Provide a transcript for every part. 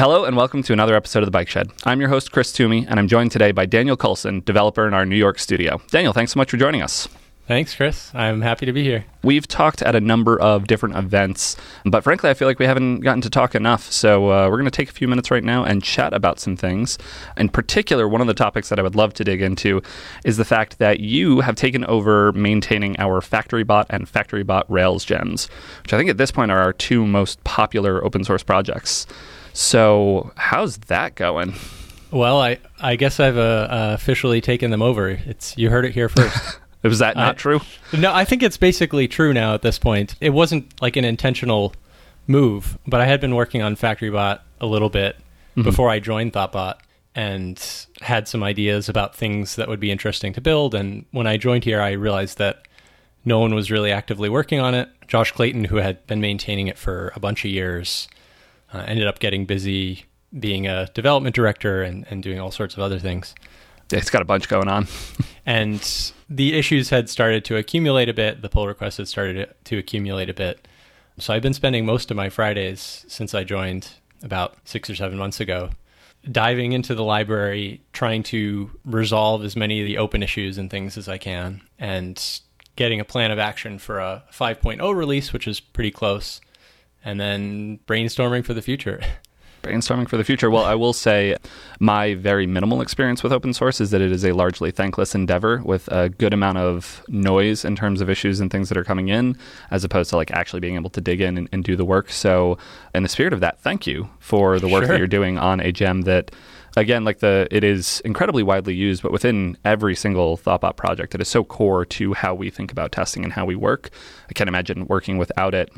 Hello and welcome to another episode of The Bike Shed. I'm your host, Chris Toomey, and I'm joined today by Daniel Colson, developer in our New York studio. Daniel, thanks so much for joining us. Thanks, Chris. I'm happy to be here. We've talked at a number of different events, but frankly, I feel like we haven't gotten to talk enough. So uh, we're going to take a few minutes right now and chat about some things. In particular, one of the topics that I would love to dig into is the fact that you have taken over maintaining our FactoryBot and FactoryBot Rails gems, which I think at this point are our two most popular open source projects. So, how's that going? Well, I, I guess I've uh, uh, officially taken them over. It's you heard it here first. Was that not true? No, I think it's basically true now at this point. It wasn't like an intentional move, but I had been working on FactoryBot a little bit mm-hmm. before I joined Thoughtbot and had some ideas about things that would be interesting to build. And when I joined here, I realized that no one was really actively working on it. Josh Clayton, who had been maintaining it for a bunch of years, uh, ended up getting busy being a development director and, and doing all sorts of other things. Yeah, it's got a bunch going on. and the issues had started to accumulate a bit. The pull requests had started to accumulate a bit. So I've been spending most of my Fridays since I joined about six or seven months ago diving into the library, trying to resolve as many of the open issues and things as I can, and getting a plan of action for a 5.0 release, which is pretty close, and then brainstorming for the future. brainstorming for the future. Well, I will say my very minimal experience with open source is that it is a largely thankless endeavor with a good amount of noise in terms of issues and things that are coming in, as opposed to like actually being able to dig in and, and do the work. So, in the spirit of that, thank you for the work sure. that you're doing on a gem that again, like the it is incredibly widely used, but within every single Thoughtbot project, it is so core to how we think about testing and how we work. I can't imagine working without it.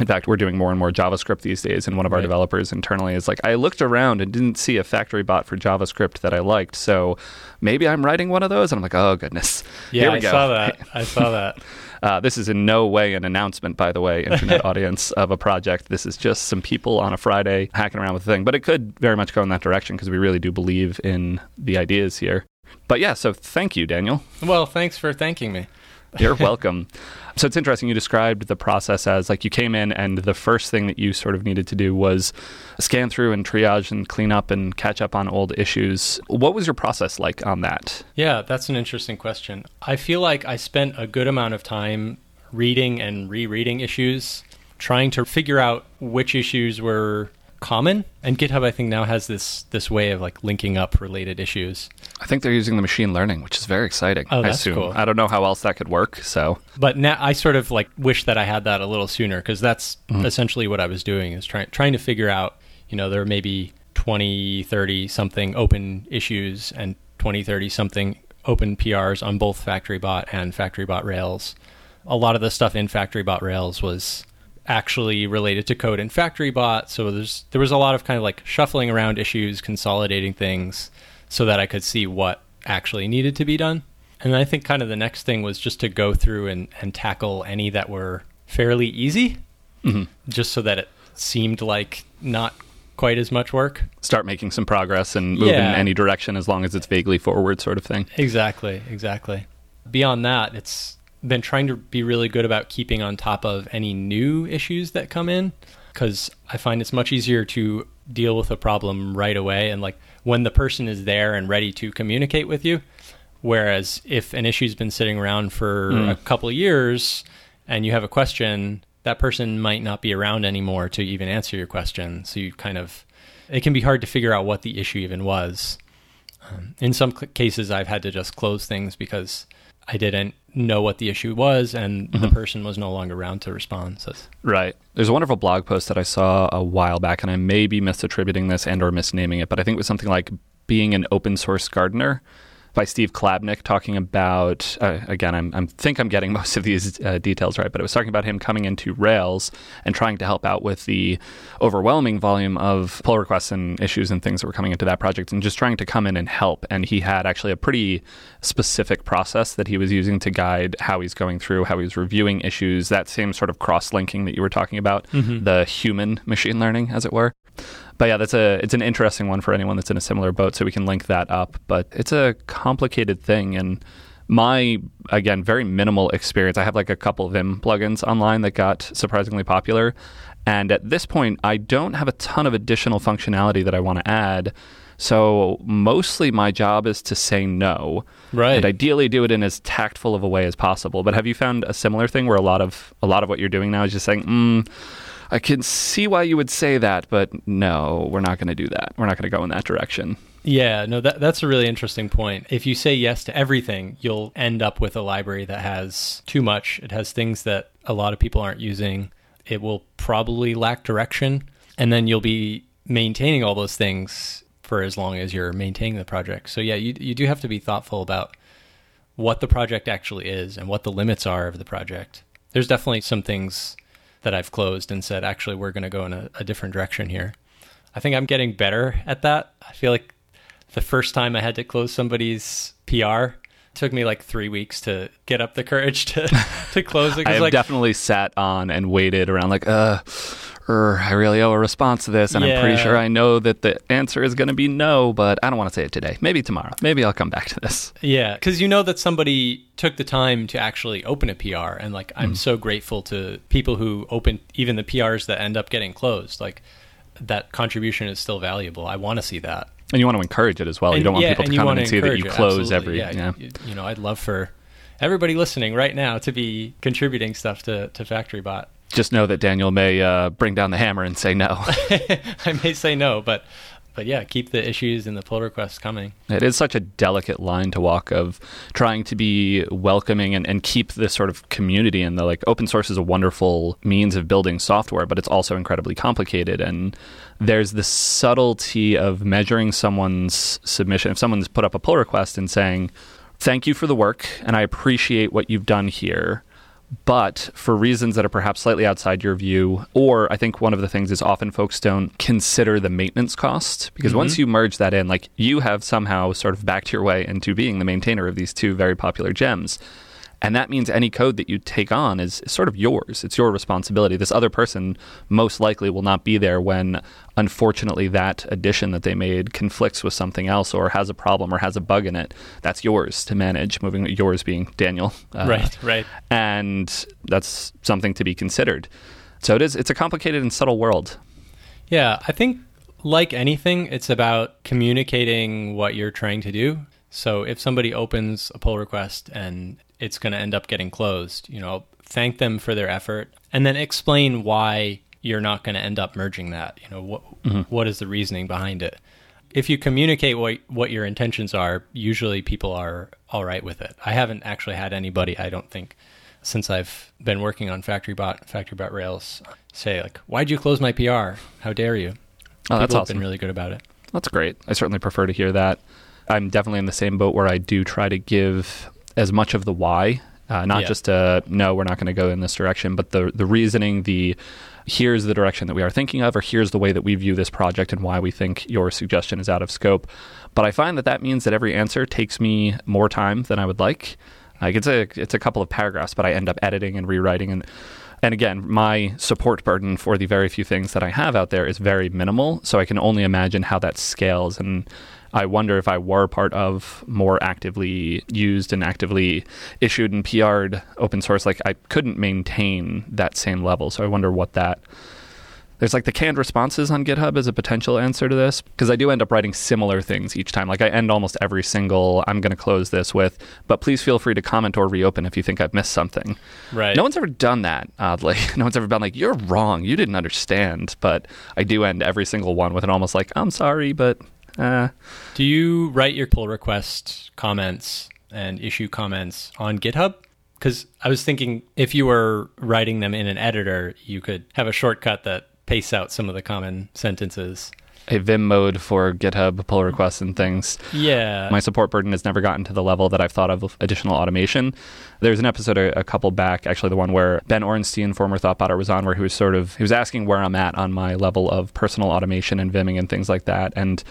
In fact, we're doing more and more JavaScript these days, and one of our right. developers internally is like, I looked around and didn't see a factory bot for JavaScript that I liked, so maybe I'm writing one of those. And I'm like, oh goodness, yeah, I go. saw that. I saw that. Uh, this is in no way an announcement, by the way, internet audience of a project. This is just some people on a Friday hacking around with a thing. But it could very much go in that direction because we really do believe in the ideas here. But yeah, so thank you, Daniel. Well, thanks for thanking me. You're welcome. So it's interesting. You described the process as like you came in, and the first thing that you sort of needed to do was scan through and triage and clean up and catch up on old issues. What was your process like on that? Yeah, that's an interesting question. I feel like I spent a good amount of time reading and rereading issues, trying to figure out which issues were common and github i think now has this this way of like linking up related issues i think they're using the machine learning which is very exciting oh, that's I assume cool. i don't know how else that could work so but now i sort of like wish that i had that a little sooner because that's mm-hmm. essentially what i was doing is trying trying to figure out you know there may be 20 30 something open issues and 20 30 something open prs on both factorybot and factorybot rails a lot of the stuff in factorybot rails was actually related to code in FactoryBot. So there's there was a lot of kind of like shuffling around issues, consolidating things so that I could see what actually needed to be done. And I think kind of the next thing was just to go through and, and tackle any that were fairly easy, mm-hmm. just so that it seemed like not quite as much work. Start making some progress and move yeah. in any direction as long as it's vaguely forward, sort of thing. Exactly, exactly. Beyond that, it's been trying to be really good about keeping on top of any new issues that come in because I find it's much easier to deal with a problem right away and like when the person is there and ready to communicate with you. Whereas if an issue's been sitting around for mm. a couple of years and you have a question, that person might not be around anymore to even answer your question. So you kind of, it can be hard to figure out what the issue even was. Um, in some cases, I've had to just close things because I didn't know what the issue was and mm-hmm. the person was no longer around to respond. So right. There's a wonderful blog post that I saw a while back and I may be misattributing this and or misnaming it, but I think it was something like being an open source gardener by Steve Klabnik talking about uh, again I'm, I think I'm getting most of these uh, details right but it was talking about him coming into Rails and trying to help out with the overwhelming volume of pull requests and issues and things that were coming into that project and just trying to come in and help and he had actually a pretty specific process that he was using to guide how he's going through how he's reviewing issues that same sort of cross-linking that you were talking about mm-hmm. the human machine learning as it were but yeah, that's a it's an interesting one for anyone that's in a similar boat. So we can link that up. But it's a complicated thing, and my again very minimal experience. I have like a couple Vim plugins online that got surprisingly popular, and at this point, I don't have a ton of additional functionality that I want to add. So mostly my job is to say no, Right. and ideally do it in as tactful of a way as possible. But have you found a similar thing where a lot of a lot of what you're doing now is just saying, mm, "I can see why you would say that, but no, we're not going to do that. We're not going to go in that direction." Yeah, no, that that's a really interesting point. If you say yes to everything, you'll end up with a library that has too much. It has things that a lot of people aren't using. It will probably lack direction, and then you'll be maintaining all those things for as long as you're maintaining the project. So yeah, you you do have to be thoughtful about what the project actually is and what the limits are of the project. There's definitely some things that I've closed and said, actually, we're going to go in a, a different direction here. I think I'm getting better at that. I feel like the first time I had to close somebody's PR took me like three weeks to get up the courage to to close it. I have like, definitely sat on and waited around like, uh, er, I really owe a response to this, and I'm pretty sure I know that the answer is going to be no, but I don't want to say it today. Maybe tomorrow. Maybe I'll come back to this. Yeah, because you know that somebody took the time to actually open a PR, and like I'm so grateful to people who open even the PRs that end up getting closed. Like that contribution is still valuable. I want to see that. And you want to encourage it as well. you don't want yeah, people to and come in and see that you it, close absolutely. every. Yeah. You, you know, I'd love for everybody listening right now to be contributing stuff to to FactoryBot. Just know that Daniel may uh, bring down the hammer and say no. I may say no, but but yeah, keep the issues and the pull requests coming. It is such a delicate line to walk of trying to be welcoming and, and keep this sort of community and the like open source is a wonderful means of building software, but it's also incredibly complicated and there's the subtlety of measuring someone's submission. If someone's put up a pull request and saying, Thank you for the work and I appreciate what you've done here. But for reasons that are perhaps slightly outside your view, or I think one of the things is often folks don't consider the maintenance cost because once mm-hmm. you merge that in, like you have somehow sort of backed your way into being the maintainer of these two very popular gems. And that means any code that you take on is, is sort of yours. It's your responsibility. This other person most likely will not be there when, unfortunately, that addition that they made conflicts with something else or has a problem or has a bug in it. That's yours to manage. Moving yours being Daniel, uh, right, right. and that's something to be considered. So it is. It's a complicated and subtle world. Yeah, I think like anything, it's about communicating what you're trying to do. So if somebody opens a pull request and it's going to end up getting closed, you know, thank them for their effort and then explain why you're not going to end up merging that. You know, what mm-hmm. what is the reasoning behind it? If you communicate what what your intentions are, usually people are all right with it. I haven't actually had anybody, I don't think, since I've been working on FactoryBot, FactoryBot Rails, say like, "Why'd you close my PR? How dare you?" Oh, that's People have awesome. been really good about it. That's great. I certainly prefer to hear that. I'm definitely in the same boat where I do try to give as much of the why, uh, not Yeah. just a no, we're not going to go in this direction, but the the reasoning, the here's the direction that we are thinking of, or here's the way that we view this project and why we think your suggestion is out of scope. But I find that that means that every answer takes me more time than I would like. Like it's a it's a couple of paragraphs, but I end up editing and rewriting and and again, my support burden for the very few things that I have out there is very minimal. So I can only imagine how that scales. And I wonder if I were part of more actively used and actively issued and PR'd open source, like I couldn't maintain that same level. So I wonder what that. There's like the canned responses on GitHub as a potential answer to this because I do end up writing similar things each time. Like I end almost every single I'm going to close this with, but please feel free to comment or reopen if you think I've missed something. Right. No one's ever done that, oddly. No one's ever been like, you're wrong. You didn't understand. But I do end every single one with an almost like, I'm sorry, but uh, Do you write your pull request comments and issue comments on GitHub? Because I was thinking if you were writing them in an editor, you could have a shortcut that pastes out some of the common sentences. A Vim mode for GitHub pull requests and things. Yeah. My support burden has never gotten to the level that I've thought of additional automation. There's an episode a, a couple back, actually the one where Ben Orenstein, former ThoughtBotter, was on, where he was sort of he was asking where I'm at on my level of personal automation and Vimming and things like that. And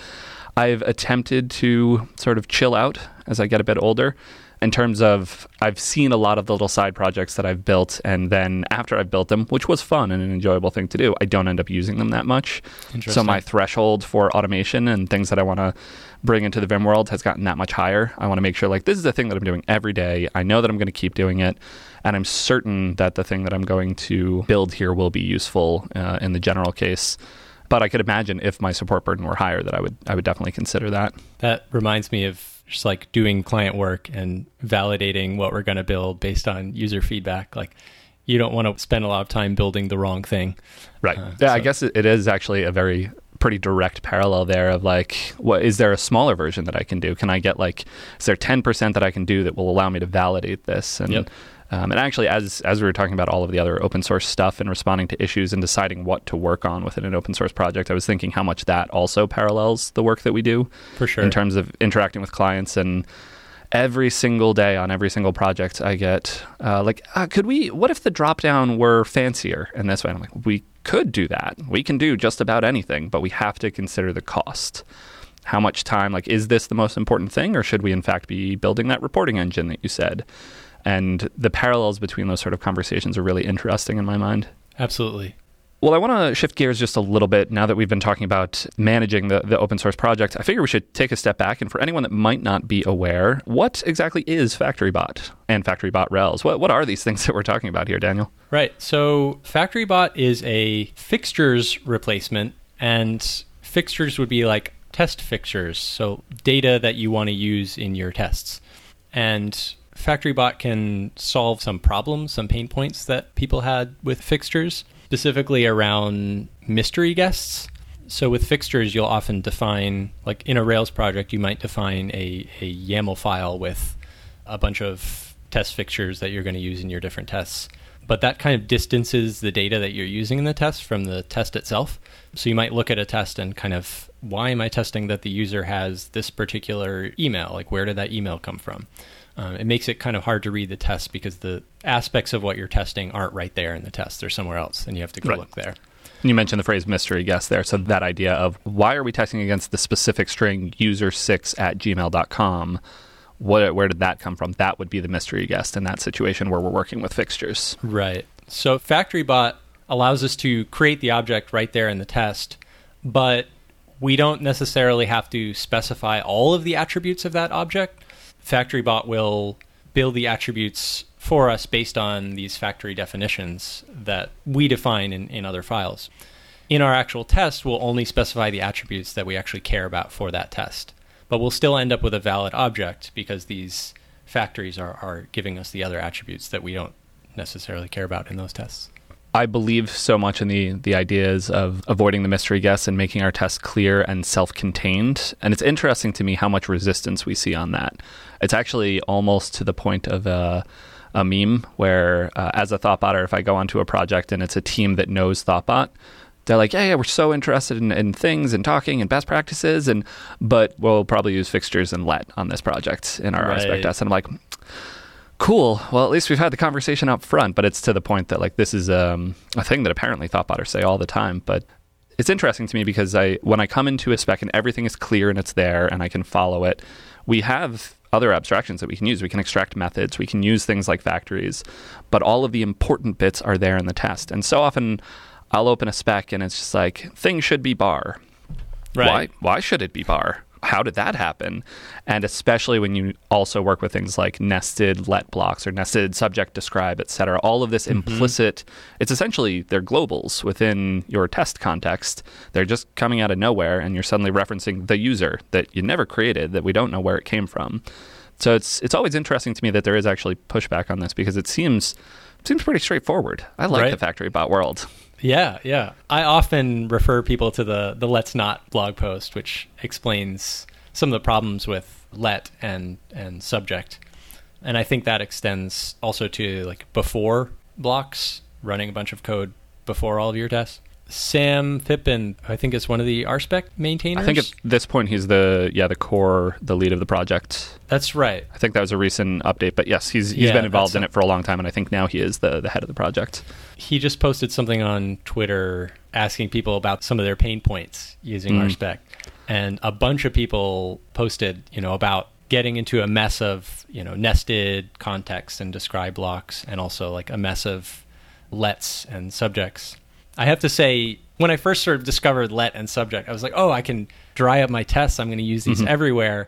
I've attempted to sort of chill out as I get a bit older in terms of I've seen a lot of the little side projects that I've built, and then after I've built them, which was fun and an enjoyable thing to do, I don't end up using them that much. So my threshold for automation and things that I want to bring into the Vim world has gotten that much higher. I want to make sure like this is the thing that I'm doing every day. I know that I'm going to keep doing it, and I'm certain that the thing that I'm going to build here will be useful uh, in the general case but I could imagine if my support burden were higher that I would I would definitely consider that. That reminds me of just like doing client work and validating what we're going to build based on user feedback. Like you don't want to spend a lot of time building the wrong thing. Right. Uh, yeah, so. I guess it is actually a very pretty direct parallel there of like what is there a smaller version that I can do? Can I get like is there 10% that I can do that will allow me to validate this and yep. Um, and actually, as as we were talking about all of the other open source stuff and responding to issues and deciding what to work on within an open source project, I was thinking how much that also parallels the work that we do for sure. in terms of interacting with clients. And every single day on every single project I get uh, like uh, could we what if the dropdown were fancier and this way? And I'm like we could do that. We can do just about anything but we have to consider the cost. How much time like is this the most important thing or should we in fact be building that reporting engine that you said and the parallels between those sort of conversations are really interesting in my mind. Absolutely. Well, I want to shift gears just a little bit now that we've been talking about managing the, the open source project. I figure we should take a step back. And for anyone that might not be aware, what exactly is FactoryBot and FactoryBot Rails? What, what are these things that we're talking about here, Daniel? Right. So, FactoryBot is a fixtures replacement, and fixtures would be like test fixtures, so data that you want to use in your tests. And FactoryBot can solve some problems, some pain points that people had with fixtures, specifically around mystery guests. So with fixtures, you'll often define, like in a Rails project, you might define a, a YAML file with a bunch of test fixtures that you're going to use in your different tests. But that kind of distances the data that you're using in the test from the test itself. So you might look at a test and kind of, why am I testing that the user has this particular email? Like, where did that email come from? Um, it makes it kind of hard to read the test because the aspects of what you're testing aren't right there in the test. They're somewhere else, and you have to go right. look there. You mentioned the phrase mystery guest there. So that idea of why are we testing against the specific string user6 at gmail.com? What, where did that come from? That would be the mystery guest in that situation where we're working with fixtures. Right. So FactoryBot allows us to create the object right there in the test, but we don't necessarily have to specify all of the attributes of that object. FactoryBot will build the attributes for us based on these factory definitions that we define in, in other files. In our actual test, we'll only specify the attributes that we actually care about for that test. But we'll still end up with a valid object because these factories are, are giving us the other attributes that we don't necessarily care about in those tests. I believe so much in the the ideas of avoiding the mystery guests and making our tests clear and self-contained. And it's interesting to me how much resistance we see on that. It's actually almost to the point of a, a meme where, uh, as a Thoughtbotter, if I go onto a project and it's a team that knows Thoughtbot, they're like, yeah, yeah, we're so interested in, in, things and talking and best practices, and but we'll probably use fixtures and let on this project in our right. test. And I'm like, cool. Well, at least we've had the conversation up front, but it's to the point that like this is um, a thing that apparently thoughtbotters say all the time. But it's interesting to me because I when I come into a spec and everything is clear and it's there and I can follow it, we have other abstractions that we can use. We can extract methods, we can use things like factories, but all of the important bits are there in the test. And so often I'll open a spec and it's just like things should be bar. Right. Why why should it be bar? How did that happen? And especially when you also work with things like nested let blocks or nested subject describe, et cetera, all of this mm-hmm. implicit, it's essentially they're globals within your test context. They're just coming out of nowhere and you're suddenly referencing the user that you never created, that we don't know where it came from. So it's it's always interesting to me that there is actually pushback on this because it seems seems pretty straightforward. I like right. the factory bot world. Yeah, yeah. I often refer people to the the Let's Not blog post, which explains some of the problems with let and and subject. And I think that extends also to like before blocks, running a bunch of code before all of your tests. Sam Phippen, I think is one of the RSpec maintainers. I think at this point he's the yeah the core the lead of the project. That's right. I think that was a recent update, but yes, he's he's yeah, been involved in it for a long time, and I think now he is the the head of the project. He just posted something on Twitter asking people about some of their pain points using mm. RSpec, and a bunch of people posted, you know, about getting into a mess of, you know, nested context and describe blocks and also like a mess of lets and subjects. I have to say, when I first sort of discovered let and subject, I was like, oh, I can dry up my tests. I'm going to use these mm-hmm. everywhere.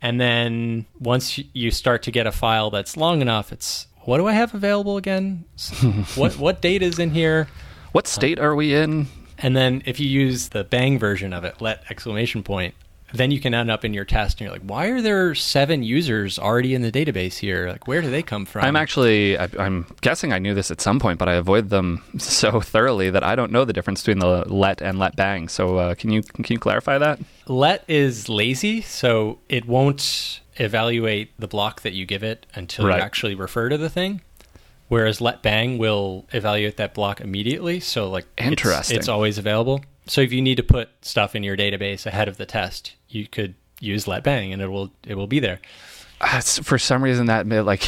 And then once you start to get a file that's long enough, it's what do I have available again? what what data is in here? What state are we in? And then if you use the bang version of it, let exclamation point, then you can end up in your test and you're like, why are there seven users already in the database here? Like, where do they come from? I'm actually, I, am guessing I knew this at some point, but I avoid them so thoroughly that I don't know the difference between the let and let bang. So uh, can you can you clarify that? Let is lazy, so it won't evaluate the block that you give it until right. you actually refer to the thing. Whereas let bang will evaluate that block immediately. So like interesting, it's, it's always available. So if you need to put stuff in your database ahead of the test, you could use let bang and it will it will be there. Uh, for some reason that like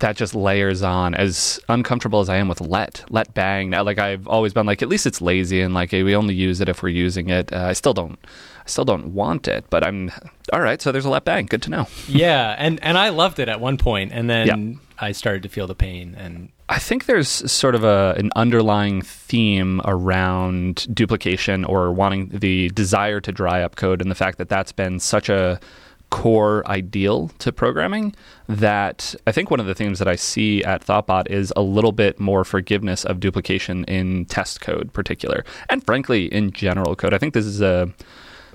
that just layers on as uncomfortable as I am with let let bang now like I've always been like at least it's lazy and like we only use it if we're using it uh, I still don't I still don't want it but I'm all right so there's a let bang good to know yeah and and I loved it at one point and then yeah. I started to feel the pain and I think there's sort of a an underlying theme around duplication or wanting the desire to dry up code and the fact that that's been such a core ideal to programming that I think one of the things that I see at Thoughtbot is a little bit more forgiveness of duplication in test code particular and frankly in general code. I think this is a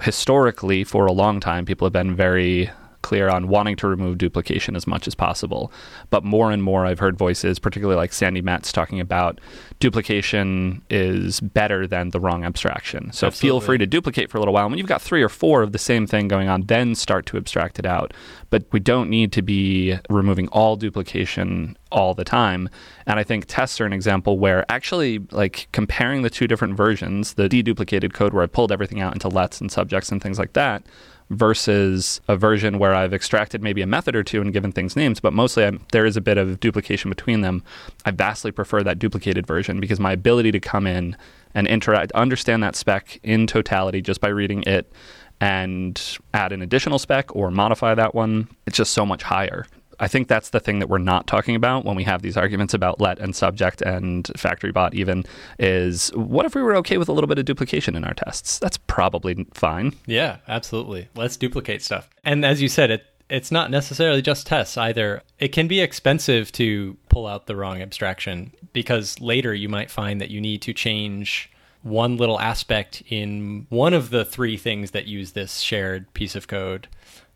historically for a long time people have been very clear on wanting to remove duplication as much as possible. But more and more, I've heard voices, particularly like Sandi Metz, talking about duplication is better than the wrong abstraction. So Absolutely. feel free to duplicate for a little while. When you've got three or four of the same thing going on, then start to abstract it out. But we don't need to be removing all duplication all the time. And I think tests are an example where actually, like comparing the two different versions, the deduplicated code where I pulled everything out into lets and subjects and things like that, versus a version where I've extracted maybe a method or two and given things names, but mostly I'm, there is a bit of duplication between them. I vastly prefer that duplicated version because my ability to come in and interact, understand that spec in totality just by reading it and add an additional spec or modify that one, it's just so much higher. I think that's the thing that we're not talking about when we have these arguments about let and subject and factory bot even is what if we were okay with a little bit of duplication in our tests? That's probably fine. Yeah, absolutely. Let's duplicate stuff. And as you said, it it's not necessarily just tests either. It can be expensive to pull out the wrong abstraction because later you might find that you need to change one little aspect in one of the three things that use this shared piece of code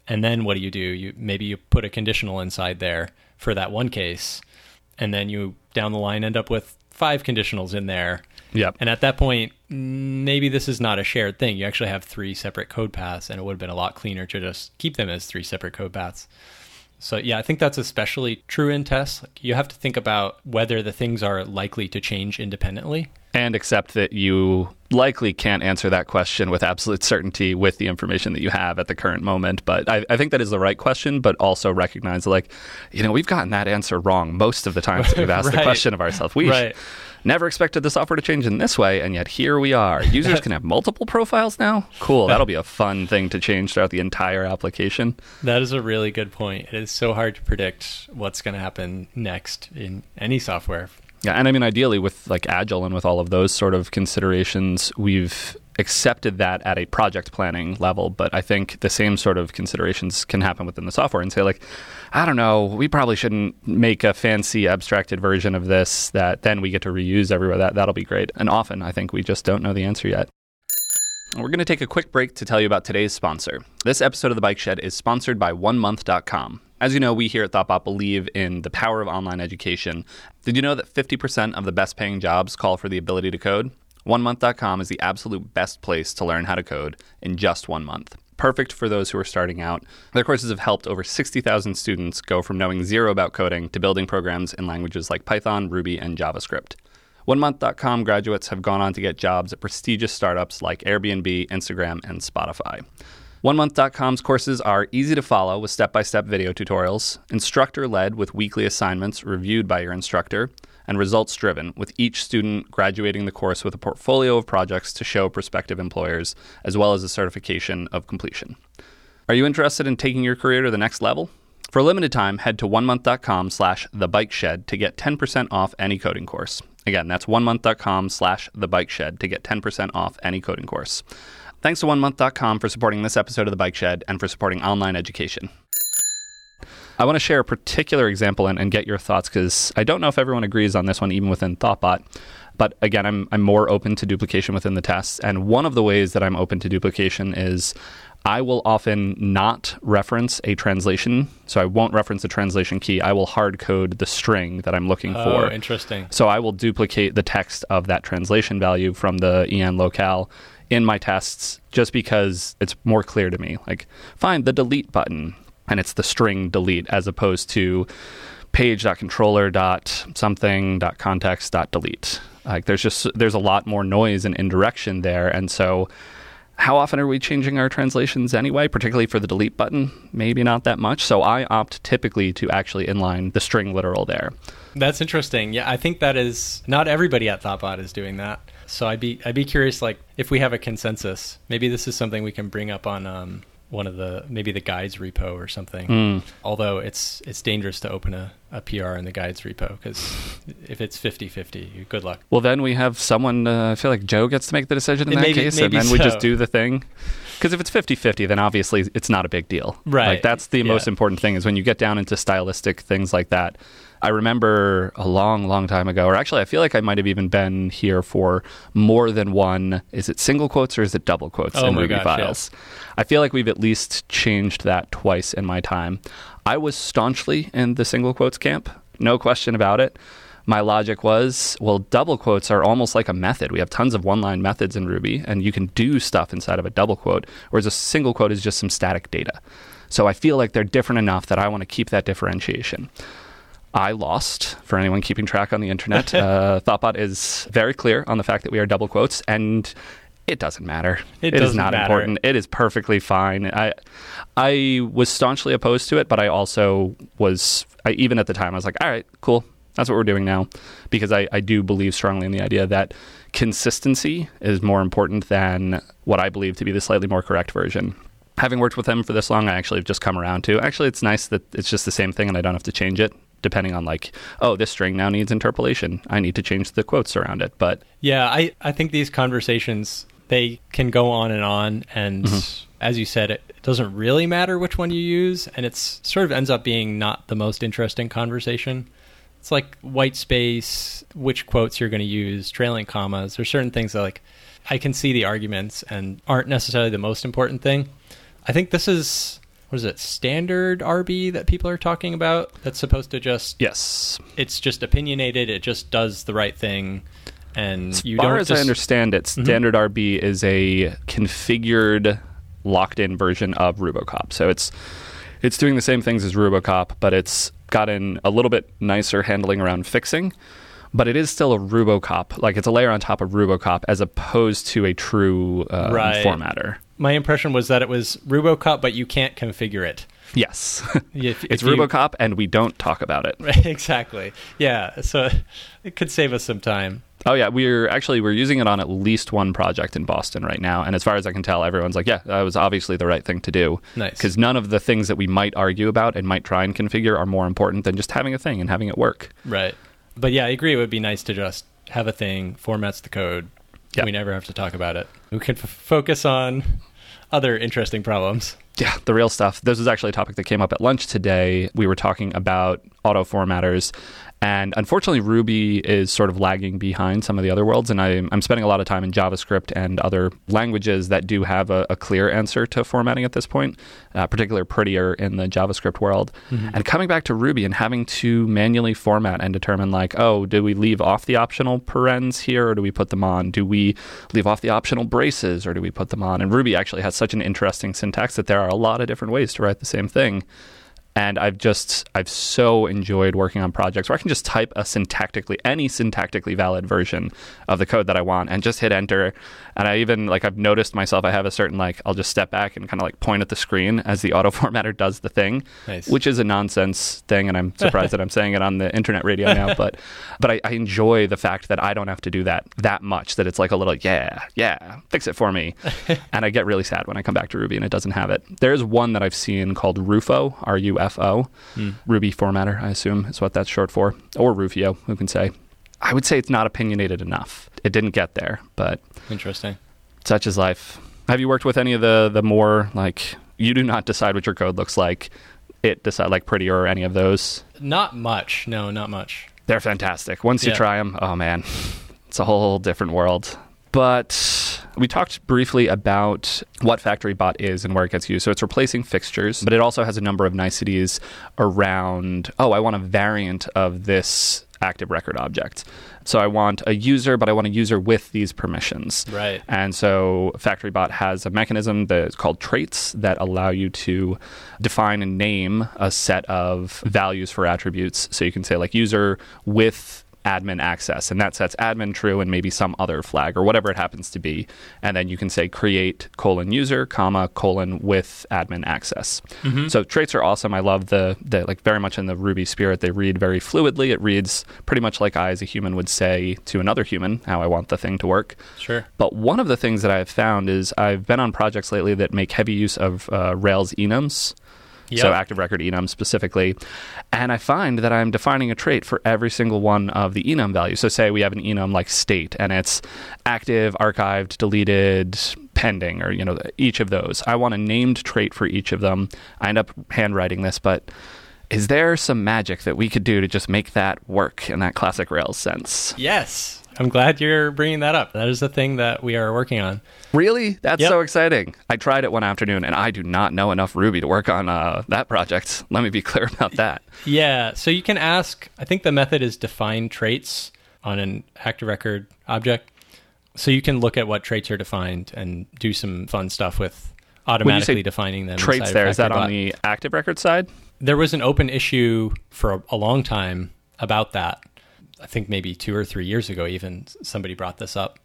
and then what do you do? You maybe you put a conditional inside there for that one case, and then you down the line end up with five conditionals in there. Yep. And at that point, maybe this is not a shared thing. You actually have three separate code paths, and it would have been a lot cleaner to just keep them as three separate code paths. So yeah, I think that's especially true in tests. Like you have to think about whether the things are likely to change independently and accept that you likely can't answer that question with absolute certainty with the information that you have at the current moment. But I, I think that is the right question, but also recognize like, you know, we've gotten that answer wrong most of the times that we've asked right. the question of ourselves. We right. never expected the software to change in this way, and yet here we are. Users can have multiple profiles now. Cool. That'll be a fun thing to change throughout the entire application. That is a really good point. It is so hard to predict what's going to happen next in any software yeah, and I mean, ideally, with like Agile and with all of those sort of considerations, we've accepted that at a project planning level. But I think the same sort of considerations can happen within the software and say, like, I don't know, we probably shouldn't make a fancy abstracted version of this that then we get to reuse everywhere. That that'll be great. And often, I think we just don't know the answer yet. We're going to take a quick break to tell you about today's sponsor. This episode of The Bike Shed is sponsored by OneMonth.com. As you know, we here at Thoughtbot believe in the power of online education. Did you know that 50% of the best paying jobs call for the ability to code? OneMonth.com is the absolute best place to learn how to code in just one month. Perfect for those who are starting out. Their courses have helped over 60,000 students go from knowing zero about coding to building programs in languages like Python, Ruby, and JavaScript. OneMonth.com graduates have gone on to get jobs at prestigious startups like Airbnb, Instagram, and Spotify. OneMonth.com's courses are easy to follow with step by step video tutorials, instructor led with weekly assignments reviewed by your instructor, and results driven, with each student graduating the course with a portfolio of projects to show prospective employers, as well as a certification of completion. Are you interested in taking your career to the next level? For a limited time, head to onemonth.com slash thebikeshed to get 10% off any coding course. Again, that's onemonth.com slash thebikeshed to get 10% off any coding course. Thanks to onemonth.com for supporting this episode of The Bike Shed and for supporting online education. I want to share a particular example and, and get your thoughts because I don't know if everyone agrees on this one, even within Thoughtbot. But again, I'm, I'm more open to duplication within the tests. And one of the ways that I'm open to duplication is I will often not reference a translation. So I won't reference the translation key. I will hard code the string that I'm looking for. Oh, for. interesting. So I will duplicate the text of that translation value from the en locale in my tests just because it's more clear to me. Like find the delete button and it's the string delete as opposed to page.controller dot something dot context dot delete. Like there's just there's a lot more noise and indirection there and so how often are we changing our translations anyway, particularly for the delete button? Maybe not that much. So I opt typically to actually inline the string literal there. That's interesting. Yeah, I think that is not everybody at Thoughtbot is doing that. So I'd be I'd be curious, like if we have a consensus, maybe this is something we can bring up on um, one of the maybe the guides repo or something. Mm. Although it's it's dangerous to open a, a PR in the guides repo because if it's 50-50, good luck. Well, then we have someone. Uh, I feel like Joe gets to make the decision in that Maybe- case, maybe and then we just do the thing. Because if it's 50-50, then obviously it's not a big deal. Right. Like that's the Yeah. most important thing is when you get down into stylistic things like that. I remember a long, long time ago, or actually, I feel like I might have even been here for more than one. Is it single quotes or is it double quotes Oh in Ruby gosh, yeah. files? I feel like we've at least changed that twice in my time. I was staunchly in the single quotes camp, no question about it. My logic was, well, double quotes are almost like a method. We have tons of one line methods in Ruby, and you can do stuff inside of a double quote, whereas a single quote is just some static data. So I feel like they're different enough that I want to keep that differentiation. I lost for anyone keeping track on the internet. uh, Thoughtbot is very clear on the fact that we are double quotes, and it doesn't matter. It doesn't not matter. important. It is perfectly fine. I I was staunchly opposed to it, but I also was I, even at the time I was like, all right, cool. That's what we're doing now, because I, I do believe strongly in the idea that consistency is more important than what I believe to be the slightly more correct version. Having worked with them for this long, I actually have just come around to actually it's nice that it's just the same thing and I don't have to change it depending on like, oh, this string now needs interpolation. I need to change the quotes around it. But Yeah, I, I think these conversations they can go on and on and mm-hmm. as you said it, it doesn't really matter which one you use and it's sort of ends up being not the most interesting conversation. It's like white space, which quotes you're going to use, trailing commas. There's certain things that like I can see the arguments and aren't necessarily the most important thing. I think this is what is it, standard RB that people are talking about that's supposed to just yes, it's just opinionated, it just does the right thing and As you far don't as just, I understand it, standard RB is a configured, locked-in version of Rubocop. So it's it's doing the same things as Rubocop, but it's gotten a little bit nicer handling around fixing. But it is still a Rubocop, like it's a layer on top of Rubocop, as opposed to a true uh, Right. formatter. My impression was that it was Rubocop, but you can't configure it. Yes, If- it's if you- Rubocop, and we don't talk about it. exactly. Yeah. So it could save us some time. Oh yeah, we're actually we're using it on at least one project in Boston right now, and as far as I can tell, everyone's like, "Yeah, that was obviously the right thing to do." Nice. Because none of the things that we might argue about and might try and configure are more important than just having a thing and having it work. Right. But yeah, I agree. It would be nice to just have a thing, formats the code. Yeah. We never have to talk about it. We can f- focus on other interesting problems. Yeah, the real stuff. This was actually a topic that came up at lunch today. We were talking about auto formatters. And unfortunately, Ruby is sort of lagging behind some of the other worlds. And I, I'm spending a lot of time in JavaScript and other languages that do have a, a clear answer to formatting at this point, uh, particularly prettier in the JavaScript world. And coming back to Ruby and having to manually format and determine, like, oh, do we leave off the optional parens here or do we put them on? Do we leave off the optional braces or do we put them on? And Ruby actually has such an interesting syntax that there are a lot of different ways to write the same thing. And I've just I've so enjoyed working on projects where I can just type a syntactically any syntactically valid version of the code that I want and just hit enter. And I even like I've noticed myself I have a certain like I'll just step back and kind of like point at the screen as the auto formatter does the thing, Nice. which is a nonsense thing, and I'm surprised that I'm saying it on the internet radio now. But but I, I enjoy the fact that I don't have to do that that much. That it's like a little yeah yeah fix it for me, and I get really sad when I come back to Ruby and it doesn't have it. There's one that I've seen called Rufo R U F O hmm. Ruby formatter. I assume is what that's short for, or Rufio. Who can say? I would say it's not opinionated enough. It didn't get there, but Interesting. such is life. Have you worked with any of the the more like you do not decide what your code looks like? It decide like Prettier or any of those. Not much. No, not much. They're fantastic. Once you try them, oh man, it's a whole different world. But we talked briefly about what FactoryBot is and where it gets used. So it's replacing fixtures, but it also has a number of niceties around, oh, I want a variant of this active record object. So I want a user, but I want a user with these permissions. Right. And so FactoryBot has a mechanism that's called traits that allow you to define and name a set of values for attributes. So you can say like user with admin access. And that sets admin true and maybe some other flag or whatever it happens to be. And then you can say create colon user comma colon with admin access. So traits are awesome. I love the, the like very much in the ruby spirit. They read very fluidly. It reads pretty much like i as a human would say to another human how i want the thing to work. Sure. but one of the things that I've found is I've been on projects lately that make heavy use of uh, Rails enums. So active record enum specifically. And I find that I'm defining a trait for every single one of the enum values. So say we have an enum like state and it's active, archived, deleted, pending, or you know, each of those. I want a named trait for each of them. I end up handwriting this, but is there some magic that we could do to just make that work in that classic Rails sense? Yes. I'm glad you're bringing that up. That is the thing that we are working on. Really? That's Yep. so exciting. I tried it one afternoon and I do not know enough Ruby to work on uh, that project. Let me be clear about that. Yeah. So you can ask, I think the method is define traits on an active record object. So you can look at what traits are defined and do some fun stuff with automatically defining them. Traits there, is that on the active record side? there was an open issue for a, a long time about that. I think maybe two or three years ago, even somebody brought this up.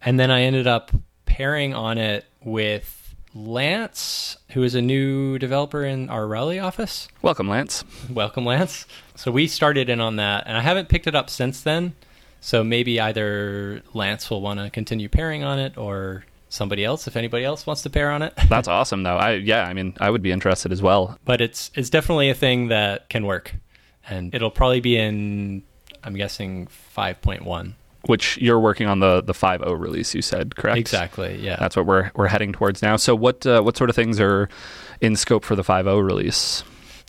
And then I ended up pairing on it with Lance, who is a new developer in our Raleigh office. Welcome, Lance. Welcome, Lance. So we started in on that, and I haven't picked it up since then. So maybe either Lance will want to continue pairing on it, or somebody else, if anybody else wants to pair on it. That's awesome, though. I yeah, I mean, I would be interested as well. but it's it's definitely a thing that can work, and it'll probably be in I'm guessing 5.1. Which you're working on the the 5.0 release, you said, correct? Exactly. Yeah. That's what we're we're heading towards now. So what uh, what sort of things are in scope for the 5.0 release?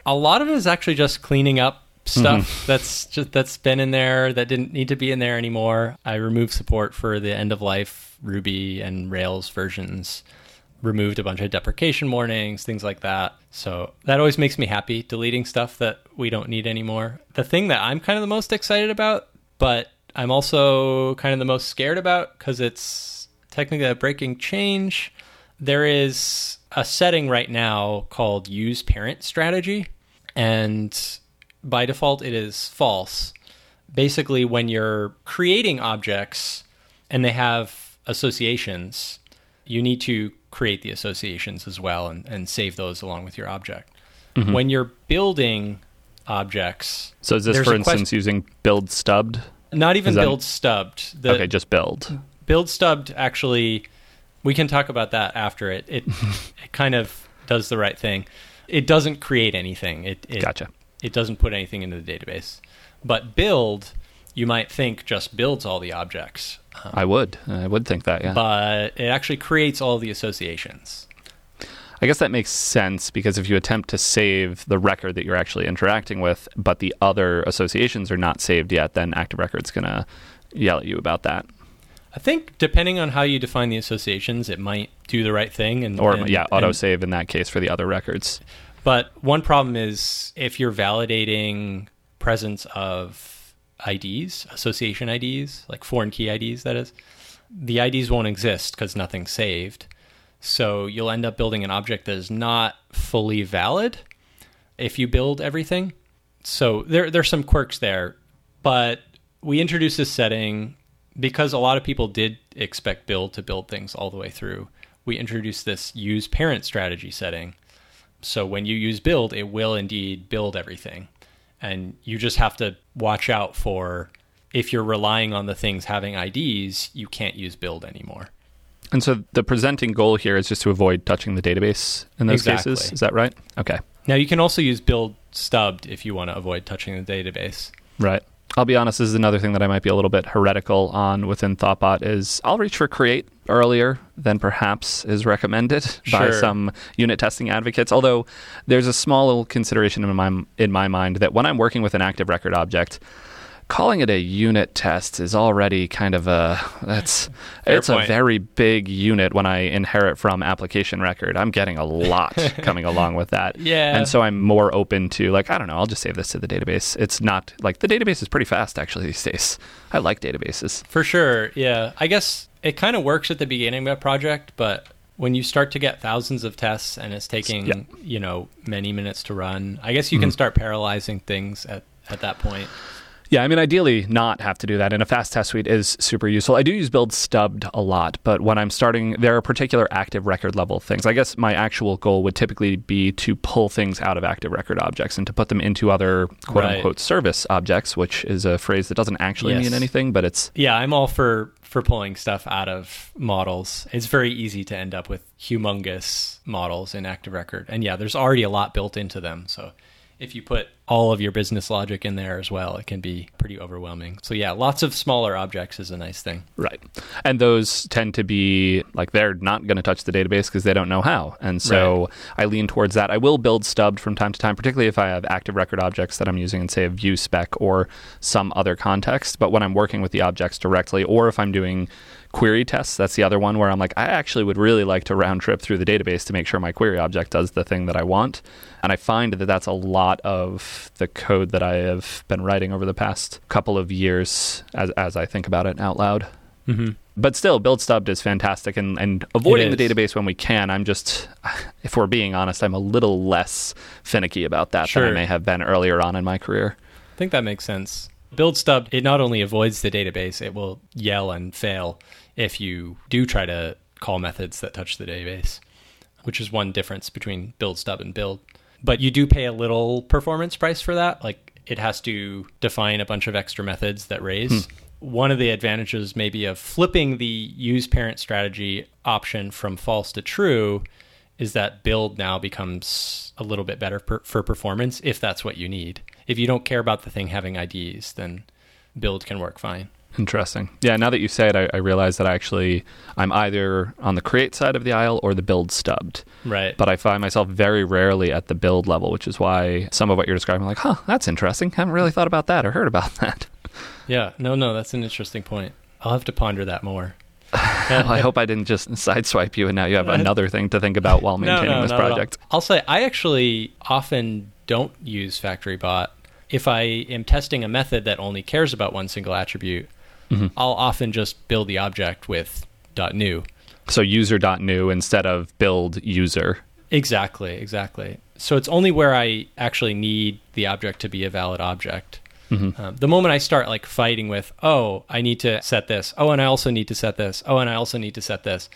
a lot of it is actually just cleaning up stuff that's just that's been in there that didn't need to be in there anymore. I removed support for the end of life Ruby and Rails versions. Removed a bunch of deprecation warnings, things like that. So that always makes me happy deleting stuff that we don't need anymore. The thing that I'm kind of the most excited about, but I'm also kind of the most scared about because it's technically a breaking change. There is a setting right now called use parent strategy, and by default, it is false. Basically, when you're creating objects and they have associations, you need to create the associations as well and, and save those along with your object. Mm-hmm. When you're building objects, So is this, for a quest- instance, using build stubbed? not even that- build stubbed. The, okay, just build. build stubbed actually we can talk about that after it it, it kind of does the right thing it doesn't create anything it, it Gotcha. it doesn't put anything into the database but build you might think just builds all the objects um, I would. I would think that, yeah. but it actually creates all the associations I guess that makes sense because if you attempt to save the record that you're actually interacting with, but the other associations are not saved yet, then Active Record's going to yell at you about that. i think depending on how you define the associations it might do the right thing and Or, and- yeah, and- autosave in that case for the other records. But one problem is if you're validating presence of IDs, association IDs, like foreign key IDs, that is, the IDs won't exist because nothing's saved. So you'll end up building an object that is not fully valid. if you build everything. So there there's some quirks there, but we introduced this setting because a lot of people did expect build to build things all the way through. We introduced this use parent strategy setting. So when you use build, it will indeed build everything. And you just have to watch out for if you're relying on the things having IDs, you can't use build anymore. And so the presenting goal here is just to avoid touching the database in those Exactly. cases. Is that right? Okay. Now you can also use build stubbed if you want to avoid touching the database. Right. I'll be honest, this is another thing that I might be a little bit heretical on within Thoughtbot is I'll reach for create earlier than perhaps is recommended by some unit testing advocates. Although there's a small little consideration in my in my mind that when I'm working with an active record object, calling it a unit test is already kind of a that's Fair it's a very big unit when I inherit from application record. I'm getting a lot coming along with that. Yeah. And so I'm more open to like I don't know, I'll just save this to the database. It's not like the database is pretty fast actually these days. I like databases. For sure, yeah. I guess it kind of works at the beginning of a project, but when you start to get thousands of tests and it's taking, Yeah. Mm-hmm. you know, many minutes to run, I guess you can start parallelizing things at, at that point. Yeah, I mean, ideally, not have to do that. And a fast test suite is super useful. I do use build stubbed a lot, but when I'm starting, there are particular active record level things. I guess my actual goal would typically be to pull things out of active record objects and to put them into other quote Right. unquote service objects, which is a phrase that doesn't actually Yes. mean anything, but it's Yeah, I'm all for for pulling stuff out of models. It's very easy to end up with humongous models in Active Record. And yeah, there's already a lot built into them. So if you put all of your business logic in there as well, it can be pretty overwhelming. So yeah, lots of smaller objects is a nice thing. Right. And those tend to be like they're not going to touch the database because they don't know how. And so I lean towards that. I will build stubbed from time to time, particularly if I have active record objects that I'm using in, say, a view spec or some other context. But when I'm working with the objects directly, or if I'm doing query tests, that's the other one where I'm like, I actually would really like to round trip through the database to make sure my query object does the thing that I want. And I find that that's a lot of the code that I have been writing over the past couple of years as, as I think about it out loud. Mm-hmm. But still, build stubbed is fantastic, and, and avoiding the database when we can. I'm just, if we're being honest, I'm a little less finicky about that than I may have been earlier on in my career. I think that makes sense. Build stub, it not only avoids the database, it will yell and fail if you do try to call methods that touch the database, which is one difference between build stub and build. But you do pay a little performance price for that. Like it has to define a bunch of extra methods that raise. Hmm. One of the advantages maybe of flipping the use parent strategy option from false to true is that build now becomes a little bit better per, for performance if that's what you need. If you don't care about the thing having IDs, then build can work fine. Interesting. Yeah, now that you say it, I, I realize that I actually I'm either on the create side of the aisle or the build stubbed. Right. But I find myself very rarely at the build level, which is why some of what you're describing, I'm like, huh, that's interesting. I haven't really thought about that or heard about that. yeah, no, no, that's an interesting point. I'll have to ponder that more. Well, I hope I didn't just sideswipe you and now you have another thing to think about while maintaining this not at all. project. I'll say I actually often don't use FactoryBot. If I am testing a method that only cares about one single attribute, Mm-hmm. I'll often just build the object with .new. So user.new instead of build user. Exactly, exactly. So it's only where I actually need the object to be a valid object. Mm-hmm. Um, the moment I start like fighting with, oh, I need to set this. Oh, and I also need to set this. Oh, and I also need to set this.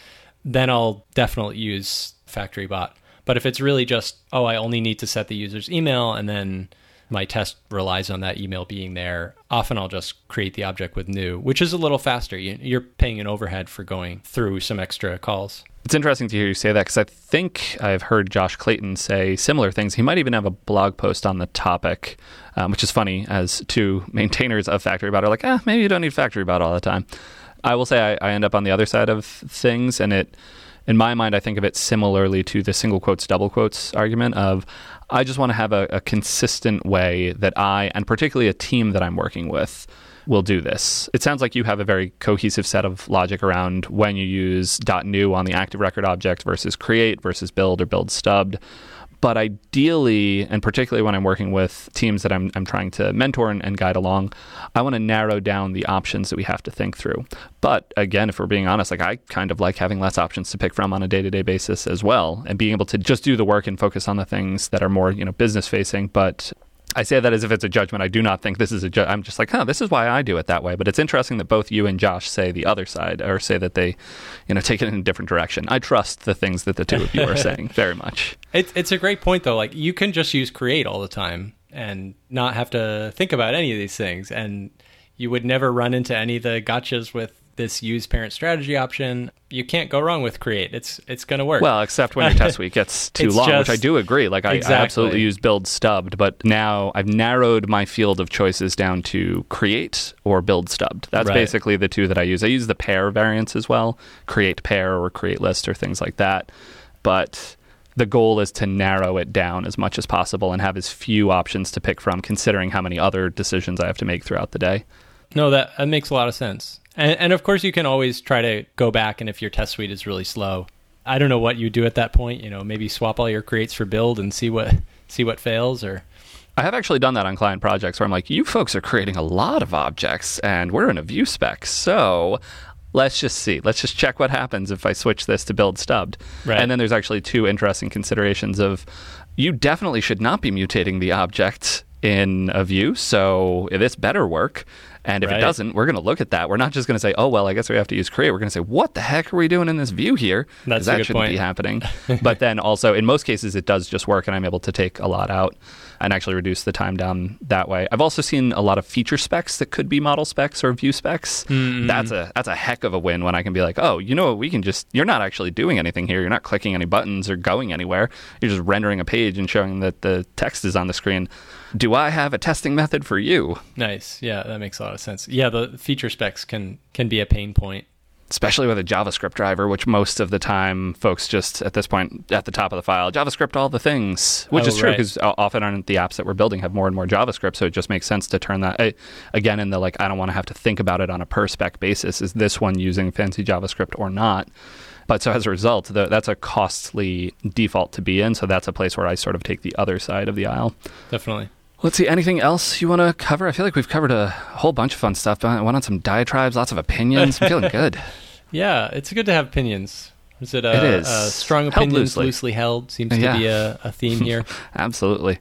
Then I'll definitely use factory bot. But if it's really just, oh, I only need to set the user's email and then my test relies on that email being there, often I'll just create the object with new, which is a little faster. You- You're paying an overhead for going through some extra calls. It's interesting to hear you say that because I think I've heard Josh Clayton say similar things. He might even have a blog post on the topic, um, which is funny as two maintainers of FactoryBot are like, ah, maybe you don't need FactoryBot all the time. I will say I, I end up on the other side of things, and it, in my mind, I think of it similarly to the single quotes, double quotes argument of I just want to have a, a consistent way that I, and particularly a team that I'm working with, will do this. It sounds like you have a very cohesive set of logic around when you use .new on the active record object versus create versus build or build stubbed. But ideally, and particularly when I'm working with teams that I'm, I'm trying to mentor and, and guide along, I want to narrow down the options that we have to think through. But again, if we're being honest, like I kind of like having less options to pick from on a day to day basis as well, and being able to just do the work and focus on the things that are more, you know, business facing, but I say that as if it's a judgment. I do not think this is a. Ju- I'm just like, huh, this is why I do it that way. But it's interesting that both you and Josh say the other side, or say that they, you know, take it in a different direction. I trust the things that the two of you are saying very much. It's it's a great point though. Like you can just use create all the time and not have to think about any of these things, and you would never run into any of the gotchas with this use parent strategy option, you can't go wrong with create. It's it's going to work. Well, except when your test week gets too long, just, which I do agree. Like I, exactly. I, absolutely use build stubbed, but now I've narrowed my field of choices down to create or build stubbed. That's right. basically the two that I use. I use the pair variants as well, create pair or create list or things like that. But the goal is to narrow it down as much as possible and have as few options to pick from, considering how many other decisions I have to make throughout the day. No, that, that makes a lot of sense. And, and of course, you can always try to go back, and if your test suite is really slow, I don't know what you do at that point. You know, maybe swap all your creates for build and see what see what fails, or I have actually done that on client projects where I'm like, you folks are creating a lot of objects, and we're in a view spec, so let's just see. Let's just check what happens if I switch this to build stubbed. Right. And then there's actually two interesting considerations of you definitely should not be mutating the object in a view, so this better work. And if right. it doesn't, we're going to look at that. We're not just going to say, "Oh well, I guess we have to use create." We're going to say, "What the heck are we doing in this view here?" That's that shouldn't point. be happening. but then also, in most cases, it does just work, and I'm able to take a lot out and actually reduce the time down that way. I've also seen a lot of feature specs that could be model specs or view specs. Mm-hmm. That's a that's a heck of a win when I can be like, "Oh, you know what? We can just you're not actually doing anything here. You're not clicking any buttons or going anywhere. You're just rendering a page and showing that the text is on the screen." do I have a testing method for you? Nice. Yeah, that makes a lot of sense. Yeah, the feature specs can can be a pain point. Especially with a JavaScript driver, which most of the time folks just at this point at the top of the file, JavaScript all the things, which oh, is true because right. often on the apps that we're building have more and more JavaScript. So it just makes sense to turn that eh, again in the like, I don't want to have to think about it on a per spec basis. Is this one using fancy JavaScript or not? But so as a result, the, that's a costly default to be in. So that's a place where I sort of take the other side of the aisle. Definitely. Let's see. Anything else you want to cover? I feel like we've covered a whole bunch of fun stuff. I went on some diatribes, lots of opinions. I'm feeling good. Yeah, it's good to have opinions. Is it a, it is. A strong opinions, loosely. loosely. held? Seems yeah. to be a, a theme here. Absolutely.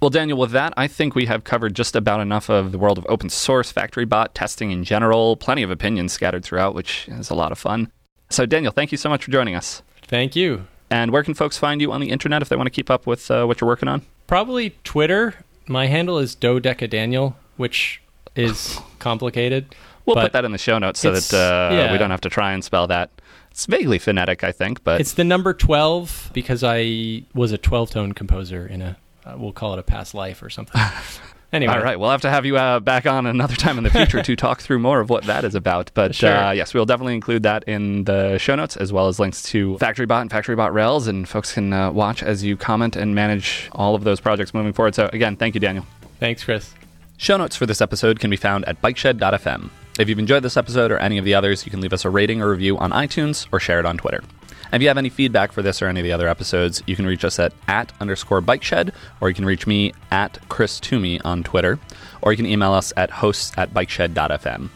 Well, Daniel, with that, I think we have covered just about enough of the world of open source, factory bot, testing in general, plenty of opinions scattered throughout, which is a lot of fun. So, Daniel, thank you so much for joining us. Thank you. And where can folks find you on the internet if they want to keep up with uh, what you're working on? Probably Twitter my handle is Dodecadaniel, which is complicated. We'll put that in the show notes so that uh, yeah. we don't have to try and spell that. It's vaguely phonetic, I think, but it's the number twelve because I was a twelve tone composer in a uh, we'll call it a past life or something. Anyway. All right. We'll have to have you uh, back on another time in the future to talk through more of what that is about. But sure. uh, yes, we'll definitely include that in the show notes as well as links to FactoryBot and FactoryBot Rails. And folks can uh, watch as you comment and manage all of those projects moving forward. So, again, thank you, Daniel. Thanks, Chris. Show notes for this episode can be found at bikeshed.fm. If you've enjoyed this episode or any of the others, you can leave us a rating or review on iTunes or share it on Twitter. And if you have any feedback for this or any of the other episodes, you can reach us at at underscore bike shed, or you can reach me at Chris Toomey on Twitter, or you can email us at hosts at bikeshed.fm.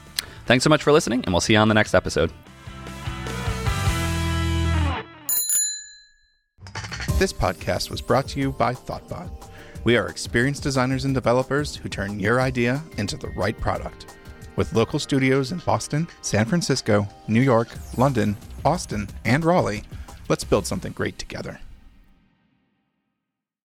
Thanks so much for listening, and we'll see you on the next episode. This podcast was brought to you by Thoughtbot. We are experienced designers and developers who turn your idea into the right product. With local studios in Boston, San Francisco, New York, London, Austin, and Raleigh, let's build something great together.